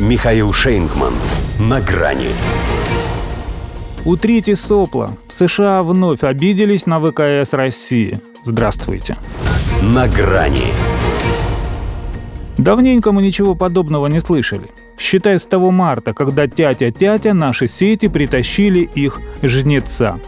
Михаил Шейнгман. На грани. Утрите сопла. США вновь обиделись на ВКС России. Здравствуйте. На грани. Давненько мы ничего подобного не слышали. Считай с того марта, когда тятя-тятя наши сети притащили их жнеца.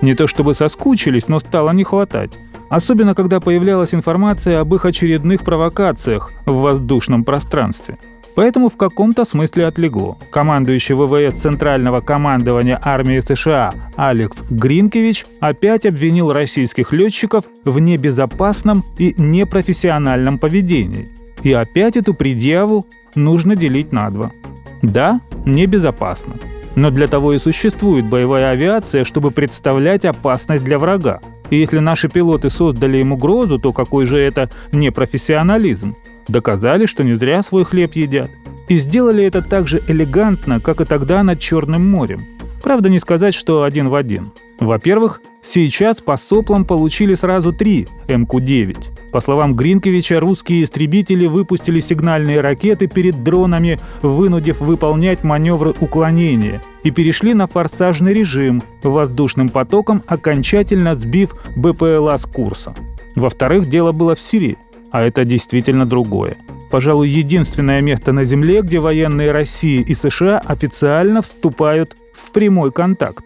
Не то чтобы соскучились, но стало не хватать. Особенно, когда появлялась информация об их очередных провокациях в воздушном пространстве. Поэтому в каком-то смысле отлегло. Командующий ВВС Центрального командования армии США Алекс Гринкевич опять обвинил российских летчиков в небезопасном и непрофессиональном поведении. И опять эту предъяву нужно делить на два. Да, небезопасно. Но для того и существует боевая авиация, чтобы представлять опасность для врага. И если наши пилоты создали им угрозу, то какой же это непрофессионализм? Доказали, что не зря свой хлеб едят. И сделали это так же элегантно, как и тогда над Черным морем. Правда, не сказать, что один в один. Во-первых, сейчас по соплам получили сразу три МК-9. По словам Гринковича, русские истребители выпустили сигнальные ракеты перед дронами, вынудив выполнять маневры уклонения, и перешли на форсажный режим, воздушным потоком окончательно сбив БПЛА с курса. Во-вторых, дело было в Сирии, а это действительно другое. Пожалуй, единственное место на Земле, где военные России и США официально вступают в прямой контакт.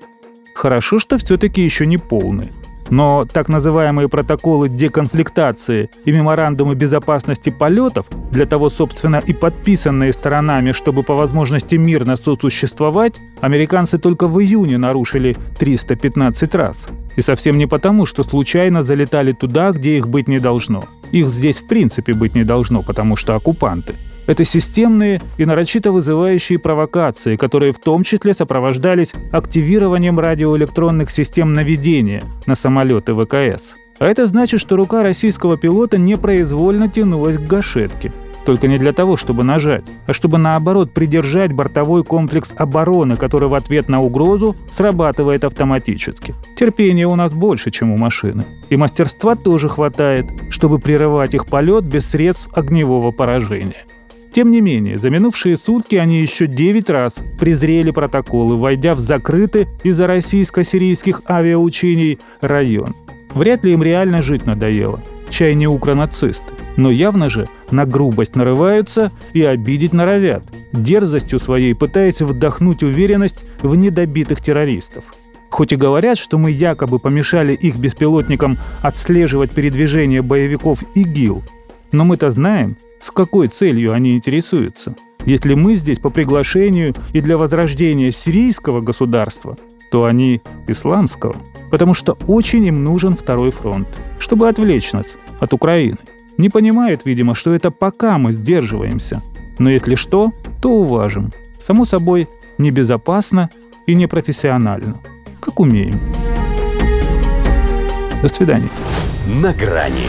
Хорошо, что все-таки еще не полный. Но так называемые протоколы деконфликтации и меморандумы безопасности полетов, для того, собственно, и подписанные сторонами, чтобы по возможности мирно сосуществовать, американцы только в июне нарушили 315 раз. И совсем не потому, что случайно залетали туда, где их быть не должно. Их здесь в принципе быть не должно, потому что оккупанты. Это системные и нарочито вызывающие провокации, которые в том числе сопровождались активированием радиоэлектронных систем наведения на самолеты ВКС. А это значит, что рука российского пилота непроизвольно тянулась к гашетке. Только не для того, чтобы нажать, а чтобы наоборот придержать бортовой комплекс обороны, который в ответ на угрозу срабатывает автоматически. Терпения у нас больше, чем у машины. И мастерства тоже хватает, чтобы прерывать их полет без средств огневого поражения. Тем не менее, за минувшие сутки они еще 9 раз презрели протоколы, войдя в закрытый из-за российско-сирийских авиаучений район. Вряд ли им реально жить надоело. Чай не укронацисты. Но явно же на грубость нарываются и обидеть норовят, дерзостью своей пытаясь вдохнуть уверенность в недобитых террористов. Хоть и говорят, что мы якобы помешали их беспилотникам отслеживать передвижение боевиков ИГИЛ, но мы-то знаем, с какой целью они интересуются. Если мы здесь по приглашению и для возрождения сирийского государства, то они исламского. Потому что очень им нужен второй фронт, чтобы отвлечь нас от Украины. Не понимают, видимо, что это пока мы сдерживаемся. Но если что, то уважим. Само собой, небезопасно и непрофессионально. Как умеем. До свидания. На грани